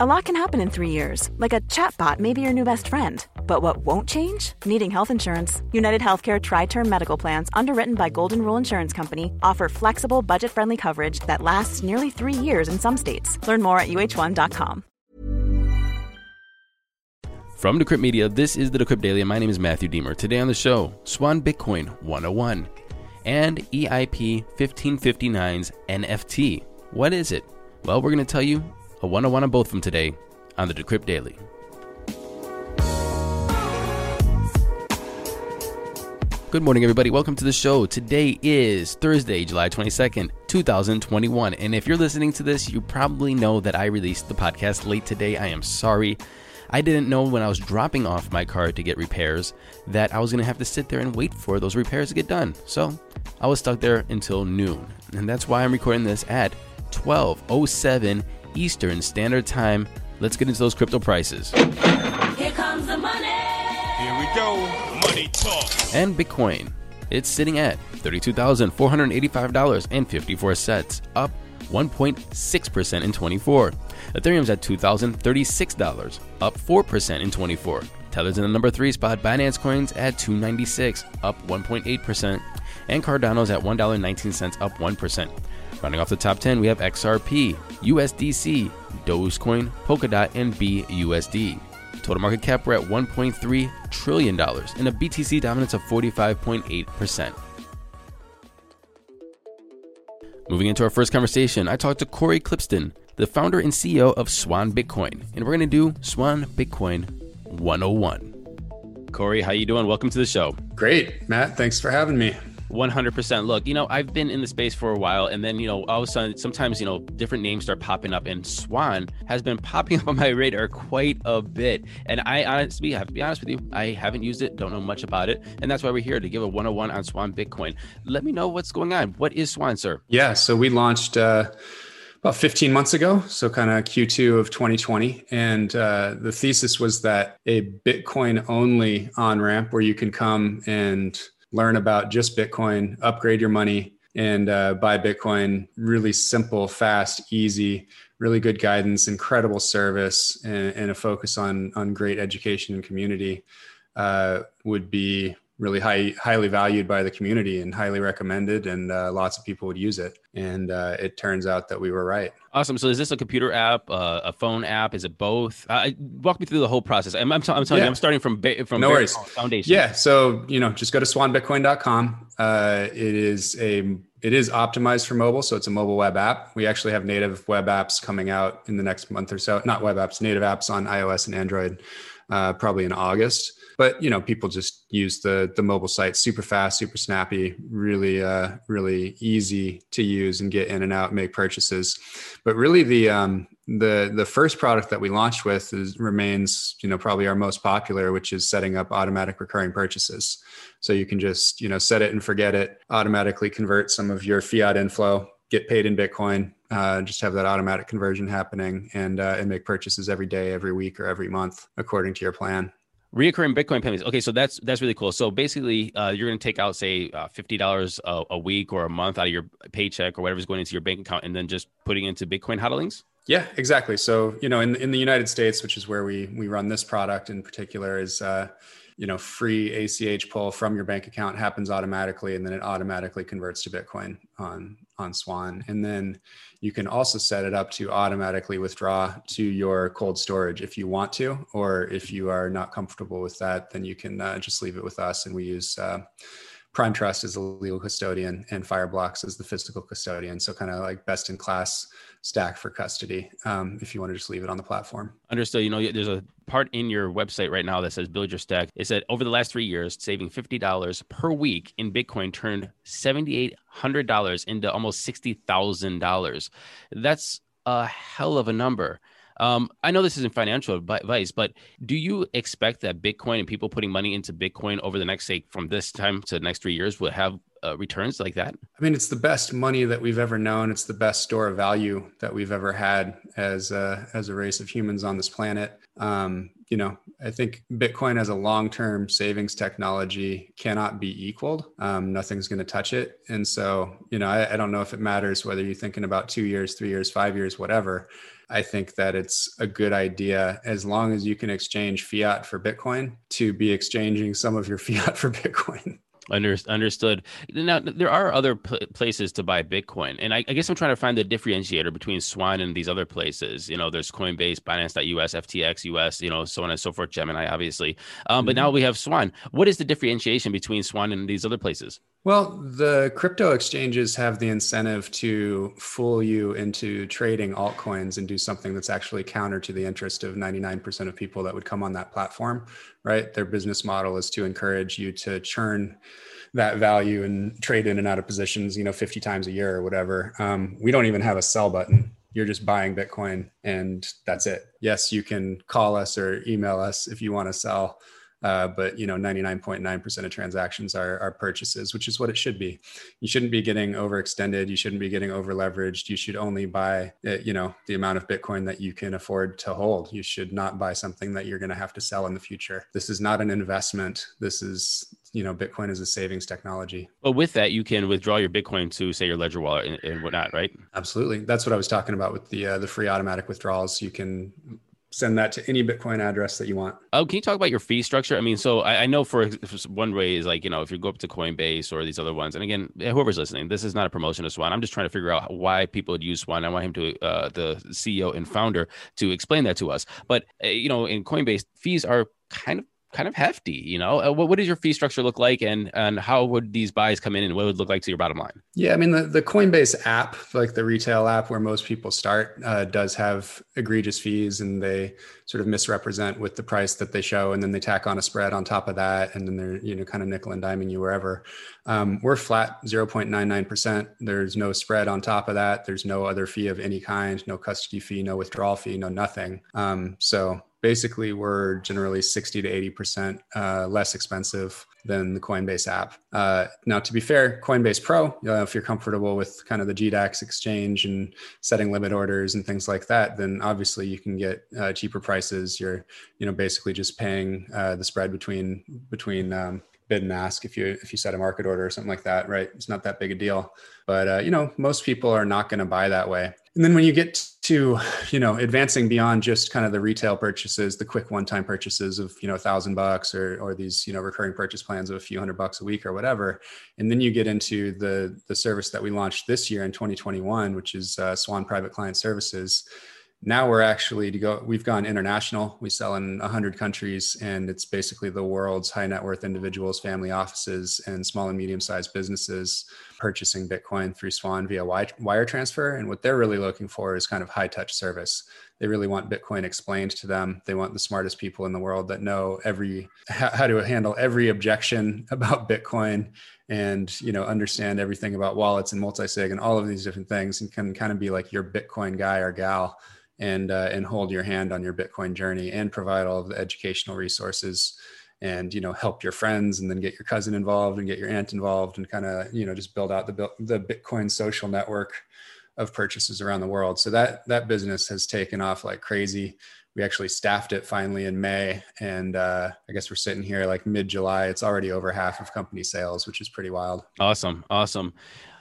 A lot can happen in three years, like a chatbot may be your new best friend. But what won't change? Needing health insurance. United Healthcare Tri Term Medical Plans, underwritten by Golden Rule Insurance Company, offer flexible, budget friendly coverage that lasts nearly three years in some states. Learn more at uh1.com. From Decrypt Media, this is the Decrypt Daily, and my name is Matthew Diemer. Today on the show, Swan Bitcoin 101 and EIP 1559's NFT. What is it? Well, we're going to tell you a 101 on both of them today on the Decrypt Daily. Good morning, everybody. Welcome to the show. Today is Thursday, July 22nd, 2021. And if you're listening to this, you probably know that I released the podcast late today. I am sorry. I didn't know when I was dropping off my car to get repairs that I was going to have to sit there and wait for those repairs to get done. So I was stuck there until noon. And that's why I'm recording this at 1207 Eastern Standard Time. Let's get into those crypto prices. Here comes the money. Here we go. Money talk. And Bitcoin, it's sitting at $32,485.54, up 1.6% in 24. Ethereum's at $2,036, up 4% in 24. Tether's in the number 3 spot, Binance Coins at 296, up 1.8%, and Cardano's at $1.19, up 1%. Rounding off the top 10, we have XRP, USDC, Dogecoin, Polkadot, and BUSD. Total market cap, we're at $1.3 trillion and a BTC dominance of 45.8%. Moving into our first conversation, I talked to Cory Klippsten, the founder and CEO of Swan Bitcoin, and we're going to do Swan Bitcoin 101. Cory, how you doing? Welcome to the show. Great, Matt. Thanks for having me. 100%. Look, you know, I've been in the space for a while, and then, you know, all of a sudden, sometimes, you know, different names start popping up, and Swan has been popping up on my radar quite a bit. And I honestly have to be honest with you, I haven't used it, don't know much about it. And that's why we're here to give a 101 on Swan Bitcoin. Let me know what's going on. What is Swan, sir? Yeah. So we launched, uh, about 15 months ago, so kind of Q2 of 2020. And uh, the thesis was that a Bitcoin only on ramp where you can come and learn about just Bitcoin, upgrade your money, and uh, buy Bitcoin. Really simple, fast, easy, really good guidance, incredible service, and, and a focus on on great education and community uh, would be really high, highly valued by the community and highly recommended, and uh, lots of people would use it. And uh, it turns out that we were right. Awesome. So is this a computer app, uh, a phone app? Is it both? Uh, walk me through the whole process. I'm, I'm, t- I'm telling Yeah. you, I'm starting from ba- from No worries. foundation. Yeah. So, you know, just go to swanbitcoin.com. Uh, it is a it is optimized for mobile, so it's a mobile web app. We actually have native web apps coming out in the next month or so. Not web apps, native apps on iOS and Android, uh, probably in August. But you know, people just use the the mobile site. Super fast, super snappy, really, uh, really easy to use and get in and out, make purchases. But really, the um, the the first product that we launched with is, remains, you know, probably our most popular, which is setting up automatic recurring purchases. So you can just, you know, set it and forget it, automatically convert some of your fiat inflow, get paid in Bitcoin, uh, just have that automatic conversion happening, and uh, and make purchases every day, every week, or every month according to your plan. Reoccurring Bitcoin payments. Okay, so that's that's really cool. So basically, uh, you're going to take out, say, uh, fifty dollars a, week or a month out of your paycheck or whatever's going into your bank account, and then just putting into Bitcoin hodlings. Yeah, exactly. So you know, in in the United States, which is where we we run this product in particular, is uh, you know free ACH pull from your bank account happens automatically, and then it automatically converts to Bitcoin on on Swan, and then you can also set it up to automatically withdraw to your cold storage if you want to, or if you are not comfortable with that, then you can uh, just leave it with us, and we use. Uh, Prime Trust is the legal custodian and Fireblocks is the physical custodian. So kind of like best in class stack for custody. Um, if you want to just leave it on the platform. Understood. You know, there's a part in your website right now that says build your stack. It said over the last three years, saving fifty dollars per week in Bitcoin turned seventy eight hundred dollars into almost sixty thousand dollars. That's a hell of a number. Um, I know this isn't financial advice, but do you expect that Bitcoin and people putting money into Bitcoin over the next, say, from this time to the next three years will have uh, returns like that? I mean, it's the best money that we've ever known. It's the best store of value that we've ever had as a, as a race of humans on this planet. Um, you know, I think Bitcoin as a long-term savings technology cannot be equaled. Um, nothing's going to touch it. And so, you know, I, I don't know if it matters whether you're thinking about two years, three years, five years, whatever. I think that it's a good idea as long as you can exchange fiat for Bitcoin to be exchanging some of your fiat for Bitcoin. Under, understood. Now there are other pl- places to buy Bitcoin, and I, I, guess I'm trying to find the differentiator between Swan and these other places. You know, there's Coinbase, Binance.us, FTX US, you know, so on and so forth. Gemini, obviously, um, but mm-hmm. now we have Swan. What is the differentiation between Swan and these other places? Well, the crypto exchanges have the incentive to fool you into trading altcoins and do something that's actually counter to the interest of 99% of people that would come on that platform, right? Their business model is to encourage you to churn that value and trade in and out of positions, you know, 50 times a year or whatever. Um, we don't even have a sell button. You're just buying Bitcoin and that's it. Yes, you can call us or email us if you want to sell uh, but you know, 99.9% of transactions are, are purchases, which is what it should be. You shouldn't be getting overextended. You shouldn't be getting over leveraged. You should only buy, uh, you know, the amount of Bitcoin that you can afford to hold. You should not buy something that you're going to have to sell in the future. This is not an investment. This is, you know, Bitcoin is a savings technology. Well, with that, you can withdraw your Bitcoin to say your Ledger wallet and, and whatnot, right? Absolutely. That's what I was talking about with the uh, the free automatic withdrawals. You can send that to any Bitcoin address that you want. Oh, can you talk about your fee structure? I mean, so I, I know for, for, one way is like, you know, if you go up to Coinbase or these other ones, and again, whoever's listening, this is not a promotion of Swan. I'm just trying to figure out why people would use Swan. I want him to, uh, the CEO and founder to explain that to us. But, uh, you know, in Coinbase, fees are kind of kind of hefty. You know, uh, what, what does your fee structure look like, and and how would these buys come in, and what would look like to your bottom line? Yeah, I mean the the Coinbase app, like the retail app where most people start, uh, does have egregious fees, and they sort of misrepresent with the price that they show, and then they tack on a spread on top of that, and then they're you know kind of nickel and diming you wherever. Um, we're flat 0.99%. There's no spread on top of that. There's no other fee of any kind, no custody fee, no withdrawal fee, no nothing. Um, so basically we're generally 60 to 80% uh, less expensive than the Coinbase app. Uh, now, to be fair, Coinbase Pro, uh, if you're comfortable with kind of the GDAX exchange and setting limit orders and things like that, then obviously you can get uh, cheaper prices. You're, you know, basically just paying uh, the spread between between um, bid and ask if you if you set a market order or something like that, right? It's not that big a deal. But uh, you know, most people are not going to buy that way. And then when you get to, you know, advancing beyond just kind of the retail purchases, the quick one-time purchases of, you know, a thousand bucks or or these, you know, recurring purchase plans of a few hundred bucks a week or whatever. And then you get into the the service that we launched this year in 2021, which is uh, Swan Private Client Services now we're actually to go we've gone international. We sell in 100 countries and it's basically the world's high net worth individuals family offices and small and medium sized businesses purchasing bitcoin through swan via wire transfer. And what they're really looking for is kind of high touch service they really want bitcoin explained to them. They want the smartest people in the world that know every how to handle every objection about bitcoin and you know understand everything about wallets and multi-sig and all of these different things and can kind of be like your bitcoin guy or gal and uh, and hold your hand on your Bitcoin journey and provide all of the educational resources and you know help your friends and then get your cousin involved and get your aunt involved and kind of you know just build out the the Bitcoin social network of purchases around the world. So that that business has taken off like crazy. We actually staffed it finally in May, and uh, I guess we're sitting here like mid July. It's already over half of company sales, which is pretty wild. Awesome, awesome.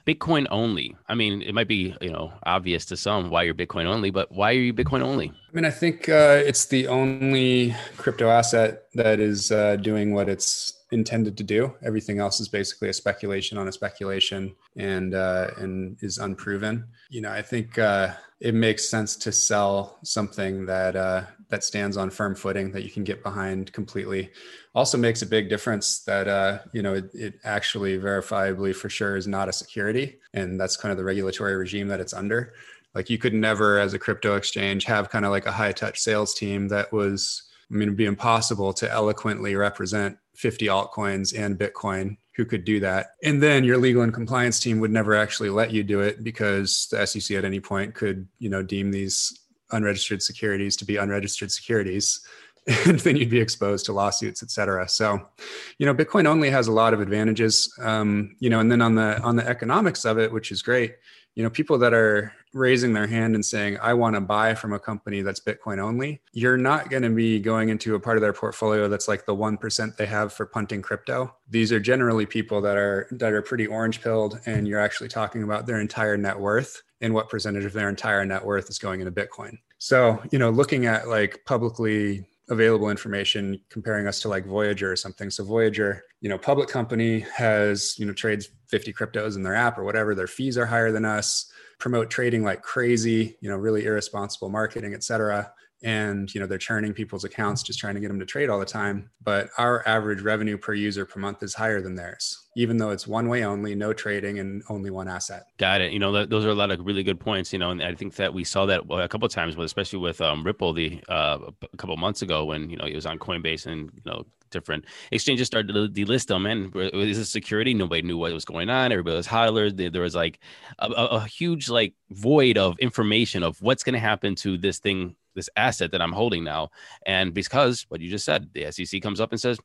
Bitcoin only? I mean, it might be you know obvious to some why you're Bitcoin only, but why are you Bitcoin only? I mean, I think uh, it's the only crypto asset that is uh, doing what it's intended to do. Everything else is basically a speculation on a speculation and uh, and is unproven. You know, I think uh, it makes sense to sell something that uh, that stands on firm footing that you can get behind completely also makes a big difference that uh, you know it, it, actually verifiably for sure is not a security and that's kind of the regulatory regime that it's under like you could never as a crypto exchange have kind of like a high touch sales team that was i mean it'd be impossible to eloquently represent 50 altcoins and bitcoin who could do that. And then your legal and compliance team would never actually let you do it because the sec at any point could you know deem these unregistered securities to be unregistered securities and then you'd be exposed to lawsuits et cetera. So you know bitcoin only has a lot of advantages. Um, you know and then on the on the economics of it which is great you know people that are raising their hand and saying i want to buy from a company that's bitcoin only you're not going to be going into a part of their portfolio that's like the 1% they have for punting crypto these are generally people that are that are pretty orange pilled and you're actually talking about their entire net worth and what percentage of their entire net worth is going into bitcoin So, you know, looking at like publicly available information comparing us to like Voyager or something. So Voyager, you know, public company has, you know, trades 50 cryptos in their app or whatever. Their fees are higher than us, promote trading like crazy, you know, really irresponsible marketing, et cetera and you know they're churning people's accounts just trying to get them to trade all the time but our average revenue per user per month is higher than theirs even though it's one way only no trading and only one asset. Got it. You know those are a lot of really good points you know and i think that we saw that a couple of times but especially with um, ripple the uh, a couple months ago when you know it was on coinbase and you know different exchanges started to delist them and is this security nobody knew what was going on everybody was hodlers there was like a, a huge like void of information of what's going to happen to this thing this asset that I'm holding now. And because what you just said, the SEC comes up and says,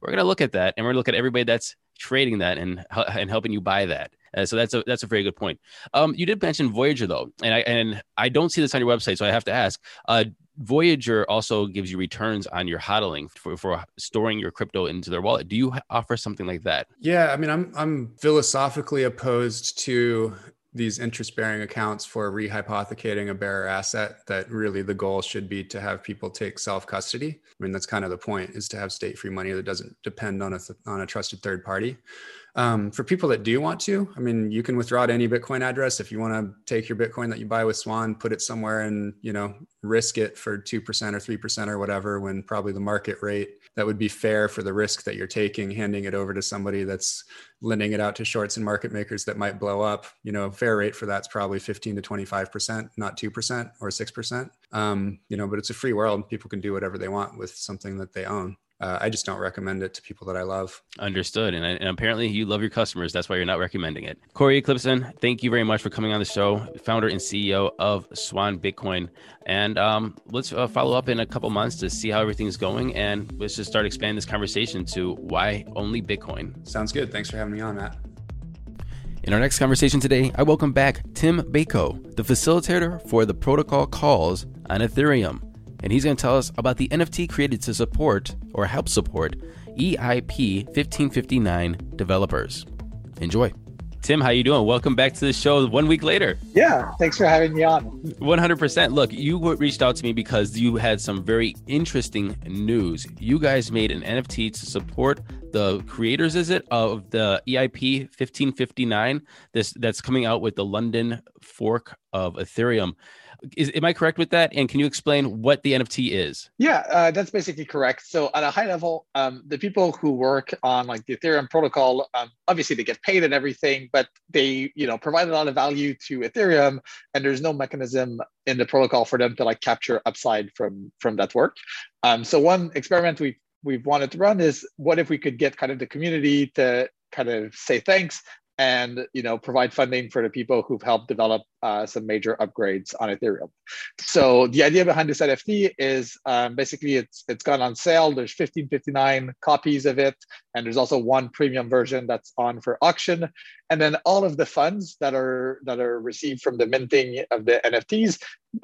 we're going to look at that and we're going to look at everybody that's trading that and and helping you buy that. Uh, so that's a that's a very good point. Um, you did mention Voyager though, and I and I don't see this on your website, so I have to ask. Uh, Voyager also gives you returns on your hodling for, for storing your crypto into their wallet. Do you offer something like that? Yeah, I mean, I'm I'm philosophically opposed to these interest bearing accounts for rehypothecating a bearer asset that really the goal should be to have people take self custody i mean that's kind of the point is to have state free money that doesn't depend on a on a trusted third party um, for people that do want to i mean you can withdraw to any bitcoin address. If you want to take your bitcoin that you buy with swan put it somewhere and you know risk it for 2% or 3% or whatever when probably the market rate that would be fair for the risk that you're taking handing it over to somebody that's lending it out to shorts and market makers that might blow up. You know fair rate for that's probably 15 to 25% not 2% or 6% um, you know but it's a free world. People can do whatever they want with something that they own uh, I just don't recommend it to people that I love. Understood. And, and, apparently you love your customers. That's why you're not recommending it. Cory Klippsten, thank you very much for coming on the show, founder and CEO of Swan Bitcoin. And um, let's uh, follow up in a couple months to see how everything's going. And let's just start expanding this conversation to why only Bitcoin. Sounds good. Thanks for having me on, Matt. In our next conversation today, I welcome back Tim Beiko, the facilitator for the protocol calls on Ethereum and he's going to tell us about the NFT created to support or help support EIP 1559 developers. Enjoy. Tim, how you doing? Welcome back to the show one week later. Yeah, thanks for having me on. 100%. Look, you reached out to me because you had some very interesting news. You guys made an NFT to support the creators, is it, of the EIP 1559 this that's coming out with the London fork of Ethereum. Is am I correct with that? And can you explain what the NFT is? Yeah, uh, that's basically correct. So at a high level, um, the people who work on like the Ethereum protocol, um, obviously they get paid and everything, but they you know provide a lot of value to Ethereum, and there's no mechanism in the protocol for them to like capture upside from from that work. Um, so one experiment we we've wanted to run is what if we could get kind of the community to kind of say thanks and you know provide funding for the people who've helped develop uh, some major upgrades on Ethereum. So the idea behind this NFT is um, basically it's it's gone on sale. There's 1559 copies of it, and there's also one premium version that's on for auction. And then all of the funds that are that are received from the minting of the NFTs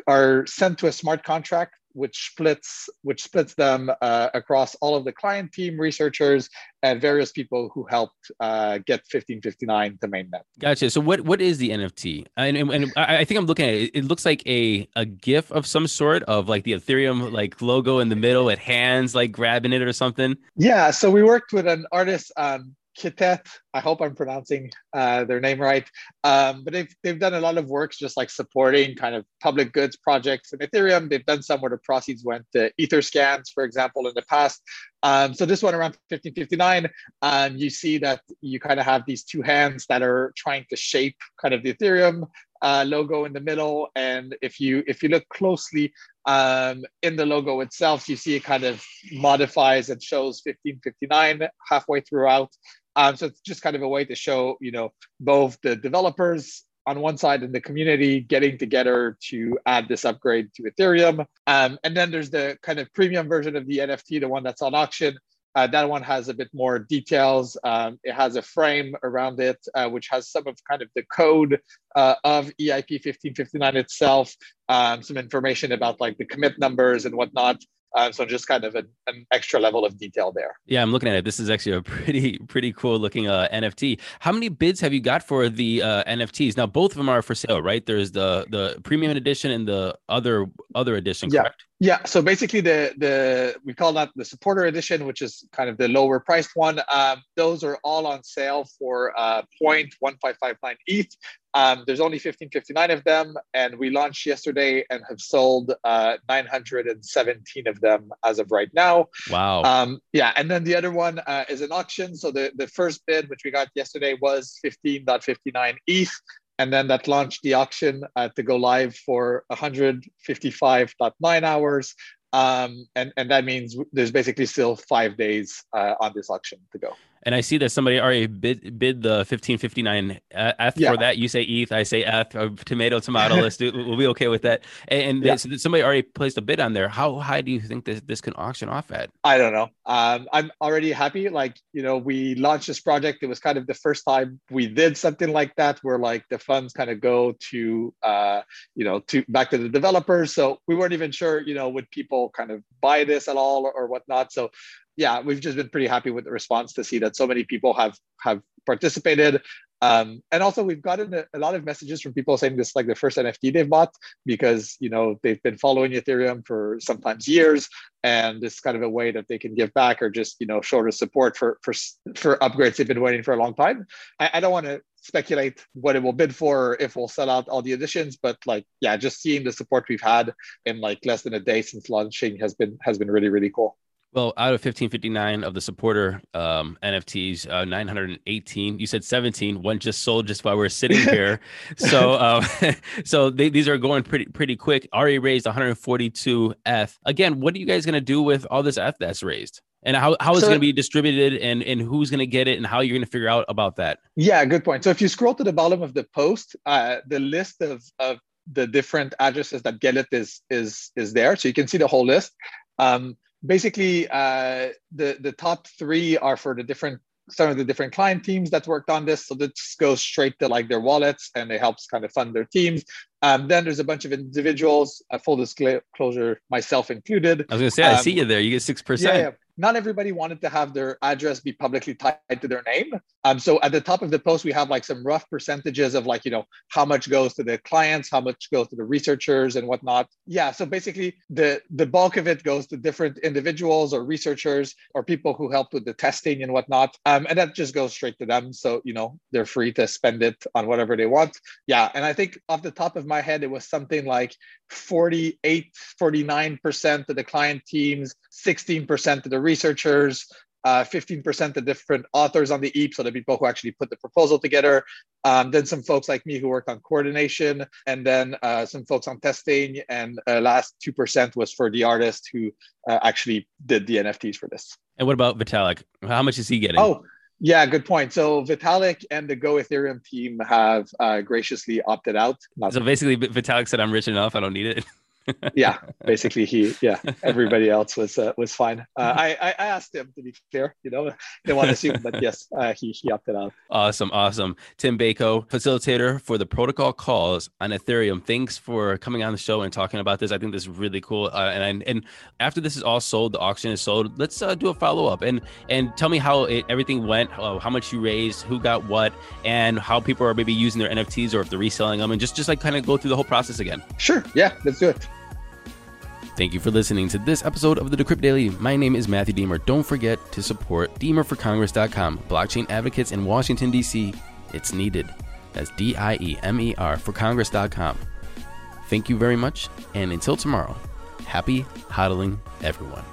are sent to a smart contract which splits which splits them uh, across all of the client team researchers and various people who helped uh, get 1559 to mainnet. Gotcha. So what what is the NFT? And, and, and, I think I'm looking at it. It looks like a a GIF of some sort of like the Ethereum like logo in the middle with hands like grabbing it or something. Yeah. So we worked with an artist. Um, Kitet. I hope I'm pronouncing uh, their name right. Um, but they've, they've done a lot of works just like supporting kind of public goods projects in Ethereum. They've done some where the proceeds went to Etherscans, for example, in the past. Um, so this one around 1559, um, you see that you kind of have these two hands that are trying to shape kind of the Ethereum uh, logo in the middle. And if you if you look closely um, in the logo itself, you see it kind of modifies and shows 1559 halfway throughout. Um, so it's just kind of a way to show, you know, both the developers on one side and the community getting together to add this upgrade to Ethereum. Um, and then there's the kind of premium version of the NFT, the one that's on auction. Uh, that one has a bit more details. Um, it has a frame around it, uh, which has some of kind of the code uh, of EIP 1559 itself, um, some information about like the commit numbers and whatnot. Um, so just kind of an, an, extra level of detail there. Yeah, I'm looking at it. This is actually a pretty pretty cool looking uh, NFT. How many bids have you got for the uh, NFTs? Now both of them are for sale, right? There's the the premium edition and the other other edition, correct? Yeah. Yeah, so basically, the the we call that the supporter edition, which is kind of the lower priced one. Um, those are all on sale for uh, 0.1559 ETH. Um, there's only 1559 of them, and we launched yesterday and have sold uh, 917 of them as of right now. Wow. Um, yeah, and then the other one uh, is an auction. So the, the first bid, which we got yesterday, was 15.59 ETH. And then that launched the auction uh, to go live for 155.9 hours. Um, and, and that means there's basically still five days uh, on this auction to go and I see that somebody already bid bid the 1559 F yeah. for that. You say ETH, I say F, tomato, tomato. Let's do. We'll be okay with that. And, yeah. somebody already placed a bid on there. How high do you think this this can auction off at? I don't know. Um, I'm already happy. Like you know, we launched this project. It was kind of the first time we did something like that, where like the funds kind of go to uh, you know to back to the developers. So we weren't even sure, you know, would people kind of buy this at all or, or whatnot. So yeah, we've just been pretty happy with the response to see that so many people have have participated. Um, and also, we've gotten a, a, lot of messages from people saying this like the first NFT they've bought because you know they've been following Ethereum for sometimes years, and it's kind of a way that they can give back or just you know show their support for for for upgrades they've been waiting for a long time. I, I don't want to speculate what it will bid for or if we'll sell out all the editions, but like yeah, just seeing the support we've had in like less than a day since launching has been has been really really cool. Well, out of 1559 of the supporter um, NFTs, uh, 918. You said 17. One just sold just while we are sitting here. so, um, so they, these are going pretty pretty quick. Already raised 142 F. Again, what are you guys going to do with all this F that's raised? And how, how is so, it going to be distributed and, and who's going to get it and how you're going to figure out about that? Yeah, good point. So if you scroll to the bottom of the post, uh, the list of, of the different addresses that get it is is is there. So you can see the whole list. Um, basically uh, the the top three are for the different some of the different client teams that worked on this. So this goes straight to like their wallets and it helps kind of fund their teams. Um, then there's a bunch of individuals, uh, full disclosure, myself included. I was gonna say, um, I see you there. You get six percent. Yeah, yeah not everybody wanted to have their address be publicly tied to their name. Um, so at the top of the post, we have like some rough percentages of like, you know, how much goes to the clients, how much goes to the researchers and whatnot. Yeah. So basically the, the bulk of it goes to different individuals or researchers or people who helped with the testing and whatnot. Um, and that just goes straight to them. So, you know, they're free to spend it on whatever they want. Yeah. And I think off the top of my head, it was something like 48, 49% of the client teams, 16% of the researchers, uh, 15% the different authors on the EIP, so the people who actually put the proposal together. Um, then some folks like me who worked on coordination, and then uh, some folks on testing. And uh, last 2% was for the artist who uh, actually did the NFTs for this. And what about Vitalik? How much is he getting? Oh, yeah, good point. So Vitalik and the Go Ethereum team have uh, graciously opted out. so basically, Vitalik said, "I'm rich enough. I don't need it." yeah, basically he, yeah, everybody else was uh, was fine. Uh, I I asked him to be fair, you know, didn't want to assume, but yes, uh, he he opted out. Awesome, awesome. Tim Beiko, facilitator for the protocol calls on Ethereum. Thanks for coming on the show and talking about this. I think this is really cool. Uh, and and after this is all sold, the auction is sold. Let's uh, do a follow up and and tell me how it, everything went, uh, how much you raised, who got what, and how people are maybe using their NFTs or if they're reselling them, and just just like kind of go through the whole process again. Sure. Yeah, let's do it. Thank you for listening to this episode of the Decrypt Daily. My name is Matthew Diemer. Don't forget to support DiemerForCongress.com, blockchain advocates in Washington, D.C. It's needed. That's D I E M E R for Congress.com. Thank you very much, and until tomorrow, happy hodling, everyone.